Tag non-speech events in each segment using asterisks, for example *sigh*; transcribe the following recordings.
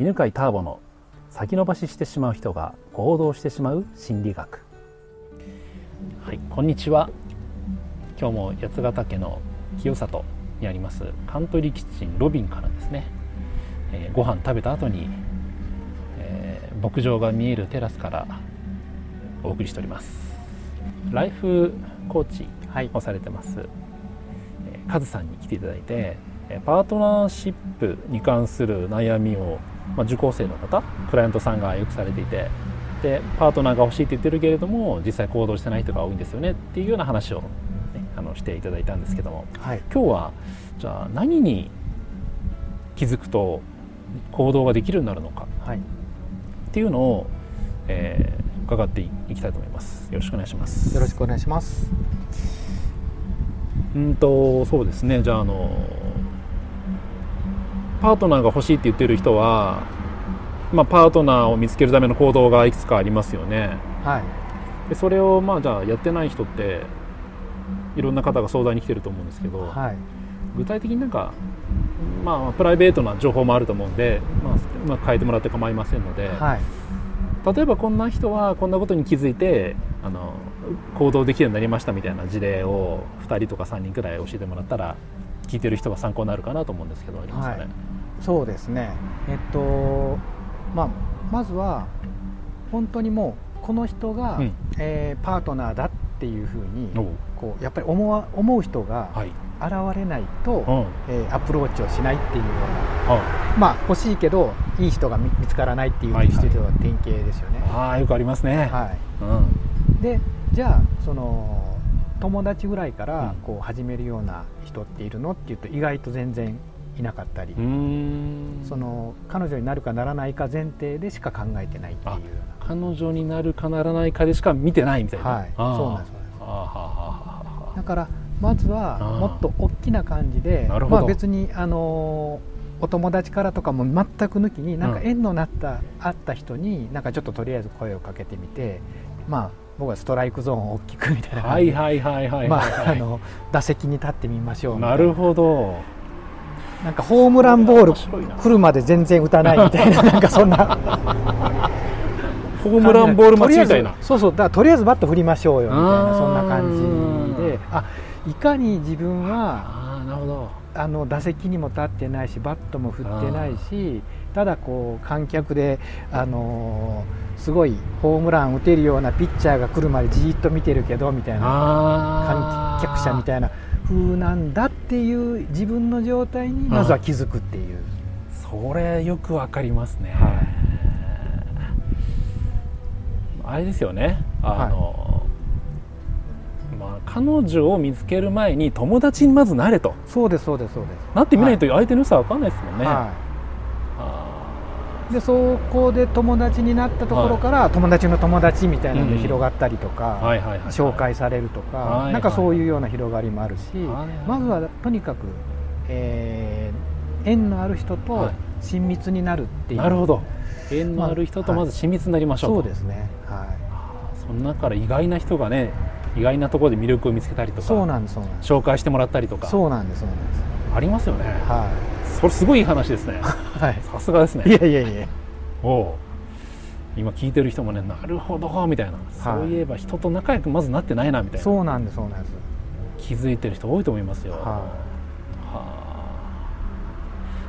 犬飼ターボの先延ばししてしまう人が行動してしまう心理学。はいこんにちは。今日も八ヶ岳の清里にありますカントリーキッチンロビンからですね、えー、ご飯食べた後に、えー、牧場が見えるテラスからお送りしております。ライフコーチをされてます、はい、えー、カズさんに来ていただいてパートナーシップに関する悩みをまあ、受講生の方クライアントさんがよくされていてでパートナーが欲しいって言ってるけれども実際行動してない人が多いんですよねっていうような話を、ね、あのしていただいたんですけども、はい、今日はじゃあ何に気づくと行動ができるようになるのか、はい、っていうのを、えー、伺っていきたいと思います。よろしくお願いします。よろしくお願いします。うんとそうですねじゃああのパートナーが欲しいって言ってる人は、まあ、パートナーを見つけるための行動がいくつかありますよね。はい、でそれをまあじゃあやってない人っていろんな方が相談に来てると思うんですけど、はい、具体的になんか、まあ、プライベートな情報もあると思うんで、まあ、うまく変えてもらって構いませんので、はい、例えばこんな人はこんなことに気づいてあの行動できるようになりましたみたいな事例を2人とか3人くらい教えてもらったら聞いてる人が参考になるかなと思うんですけどありますかね？はいそうですね。えっとまあまずは本当にもうこの人が、うん、えー、パートナーだっていうふうにこうやっぱり思わ思う人が現れないと、はい、えー、アプローチをしないっていうような、はい、まあ欲しいけどいい人が見つからないっていう人は典型ですよね。はいはい、あよくありますね、はい。うん、でじゃあその友達ぐらいからこう始めるような人っているのっていうと意外と全然いなかったりその彼女になるかならないか前提でしか考えてないっていう彼女になるかならないかでしか見てないみたいな、はい、そうなんですだからまずはもっと大きな感じでまあ、別にあのお友達からとかも全く抜きになんか縁のなった、うん、あった人になんかちょっととりあえず声をかけてみてまあ僕はストライクゾーンを大きくみたいな感じで、はいはいはいはい、まあ、あの打席に立ってみましょうなるほどなんかホームランボール来るまで全然打たないみたいな *laughs* なんかそんな。ホームランボール待ちみたいな。そうそうだからとりあえずバット振りましょうよみたいなそんな感じであいかに自分はあなるほど。あの打席にも立ってないしバットも振ってないしただこう観客であのー、すごいホームラン打てるようなピッチャーが来るまでじっと見てるけどみたいな観客者みたいな風なんだっていう自分の状態にまずは気づくっていう、それよくわかりますね、はい、あれですよね。あの、はい、まあ、彼女を見つける前に友達にまずなれと。そうですそうですそうです。なってみないと相手の良さわかんないですもんね、はいでそこで友達になったところから、友達の友達みたいなので広がったりとか、紹介されるとか、なんかそういうような広がりもあるし、まずはとにかく、えー、縁のある人と親密になるっていう、なるほど。縁のある人とまず親密になりましょう、そうですね。はい。その中から意外な人がね意外なところで魅力を見つけたりとかそうなんです。紹介してもらったりとか。そうなんですそうなんです。ありますよね。はいそれすごいいい話ですね。はい。さすがですね。いやいやいや。お今聞いてる人もねなるほどみたいな、そういえば人と仲良くまずなってないなみたいな。そうなんですそうなんです。気づいてる人多いと思いますよ、はあ、はあ、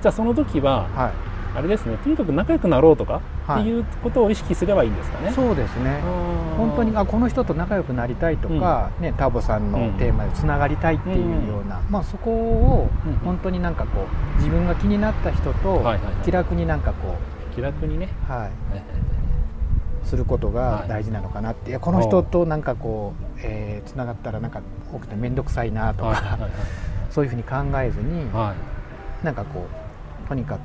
じゃあその時は、はい、あれですね。とにかく仲良くなろうとかっていうことを意識すればいいんですかね、そうですね。本当にあこの人と仲良くなりたいとか、うん、ね、ターボさんのテーマでつながりたいっていうような、うん、まあ、そこを本当になんかこう自分が気になった人と気楽になんかこう、気楽にね、はい、することが大事なのかなって。いやこの人となんかこう、えー、つながったらなんか多くて面倒くさいなとか、*laughs* そういうふうに考えずに、はい、なんかこうとにかく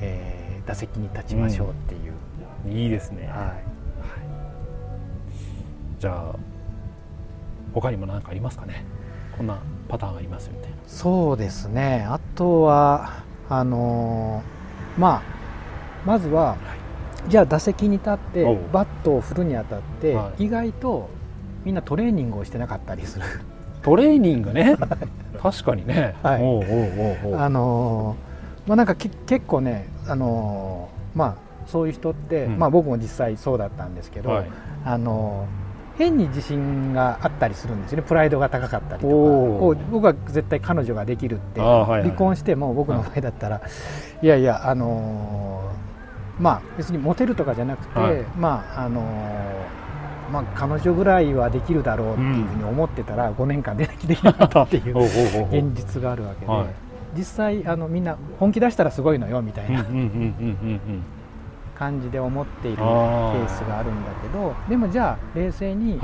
えー、打席に立ちましょうっていう、うん、いいですね、はい、はい、じゃあ他にも何かありますかね？こんなパターンありますみたいな。そうですね。あとはあのー、まあまずは、はい、じゃあ打席に立ってバットを振るにあたって、はい、意外とみんなトレーニングをしてなかったりする。トレーニングね。*laughs* 確かにね、はい、おうおうおうおう。あのーまあ、なんか結構ね、あのまあそういう人って、うん、まあ僕も実際そうだったんですけど、はい、あの変に自信があったりするんですよね。プライドが高かったりとか。こう僕は絶対彼女ができるって、はいはい、離婚しても僕の前だったら、いやいやあのー、まあ別にモテるとかじゃなくて、はい、まああのーまあ、彼女ぐらいはできるだろうっていうふうに思ってたら、5年間出てきてなかったっていう *laughs* 現実があるわけで、実際あのみんな本気出したらすごいのよみたいな感じで思っているケースがあるんだけどでもじゃあ冷静に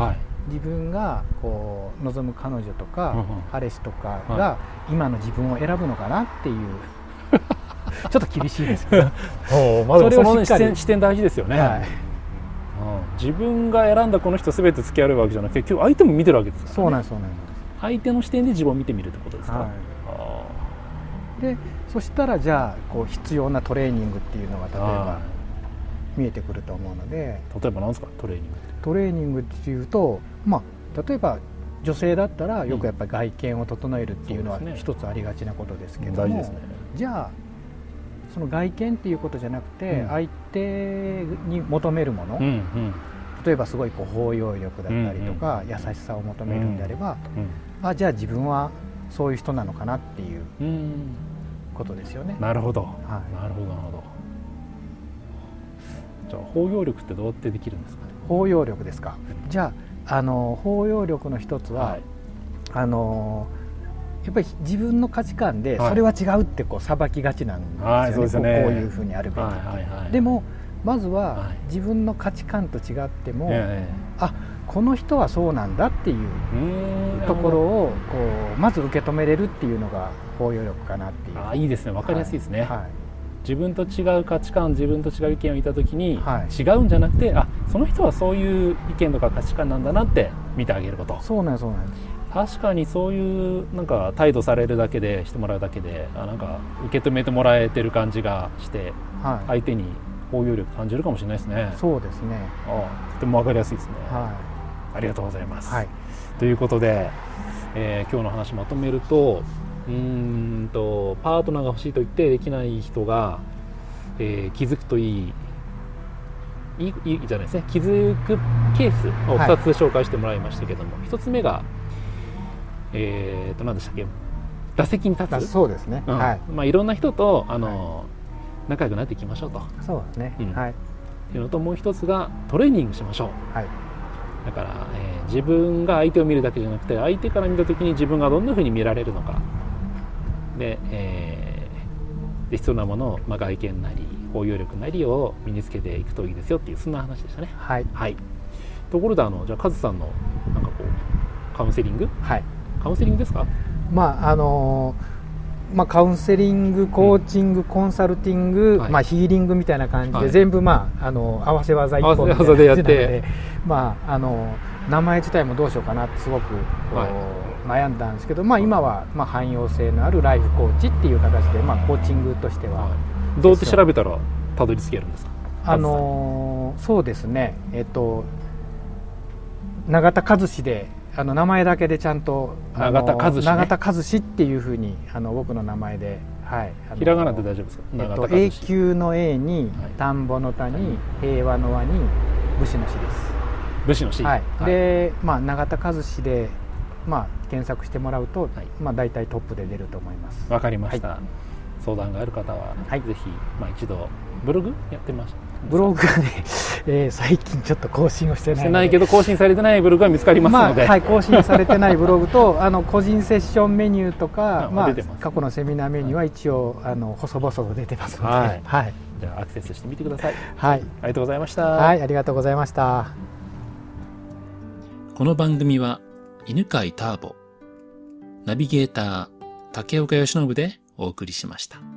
自分がこう望む彼女とか彼氏とかが今の自分を選ぶのかなっていう *laughs* ちょっと厳しいですけど *laughs* まずその視点視点大事ですよね、はい、自分が選んだこの人全て付き合うわけじゃなくて結局相手も見てるわけですから、ね、そうなんですそうなんです。相手の視点で自分を見てみるってことですか、はい、でそしたらじゃあこう必要なトレーニングっていうのが例えば見えてくると思うので。例えば何ですか？トレーニングトレーニングっていうとまあ例えば女性だったらよくやっぱり外見を整えるっていうのは一つありがちなことですけども、ね、じゃあその外見っていうことじゃなくて、相手に求めるもの、うんうん、例えばすごいこう包容力だったりとか、優しさを求めるんであれば、あじゃあ自分はそういう人なのかなっていうことですよね。なるほど、はい、なるほどなるほど。じゃあ包容力ってどうやってできるんですか、包容力ですか。じゃああの包容力の一つは、はい、あのやっぱり自分の価値観でそれは違うってこう裁きがちなんですよね。はい、こういうふうにあるべき、はいはいはい、でもまずは自分の価値観と違っても、はい、あこの人はそうなんだっていうところをこうまず受け止めれるっていうのが包容力かなっていう。あいいですね。分かりやすいですね、はい。自分と違う価値観自分と違う意見を言った時に、はい、違うんじゃなくてあその人はそういう意見とか価値観なんだなって見てあげること。そうなんそうなん確かにそういうなんか態度されるだけでしてもらうだけであなんか受け止めてもらえてる感じがして、はい、相手に包容力感じるかもしれないですね。そうですね。あとても分かりやすいですね、はい、ありがとうございます、はい、ということで、えー、今日の話まとめるとうんとパートナーが欲しいと言ってできない人が、えー、気づくといいいいいいじゃないですね。気づくケースを2つ紹介してもらいましたけども、はい、1つ目がえー、と何でしたっけ？打席に立つ？そうですね、うん、はい。まあ、いろんな人とあの、はい、仲良くなっていきましょうと。そうですね、うん、はい。っていうのともう一つがトレーニングしましょう、はい、だから、えー、自分が相手を見るだけじゃなくて相手から見た時に自分がどんなふうに見られるのか。で,、えー、で必要なものを、まあ、外見なり包容力なりを身につけていくといいですよっていうそんな話でしたね。はい、はい、ところであのじゃあカズさんのなんかこうカウンセリング、はい、カウンセリングですか？まああのまあ、カウンセリングコーチング、うん、コンサルティング、はい、まあ、ヒーリングみたいな感じで、はい、全部、まあ、あの合わせ技一本みたいな感じなのでまあ、あの名前自体もどうしようかなってすごくはい、悩んだんですけど、まあ、今は、まあ、汎用性のあるライフコーチっていう形で、まあ、コーチングとしては、どうやって調べたらたどり着けるんですか？あのそうですね。えっと永田和志であの名前だけでちゃんと永田和志、ね、永田和志っていうふうにあの僕の名前で、はい、ひらがなで大丈夫ですか、えっと、永久の A に、田んぼの田に、平和の和に武士の士です。武士の士、はい、はい、で、まあ、永田和志で、まあ、検索してもらうと、はい、まあ、大体トップで出ると思います。わかりました、はい、相談がある方は、はい、ぜひ、まあ、一度ブログやってましたブログがね、えー、最近ちょっと更新をしてないないけど更新されてないブログが見つかりますので、まあ、はい、更新されてないブログと *laughs* あの個人セッションメニューとかまあ、過去のセミナーメニューは一応あの細々と出てますので、はい、はい、じゃあアクセスしてみてください。はい。ありがとうございました。はいありがとうございました。この番組は犬飼ターボナビゲーター竹岡由伸でお送りしました。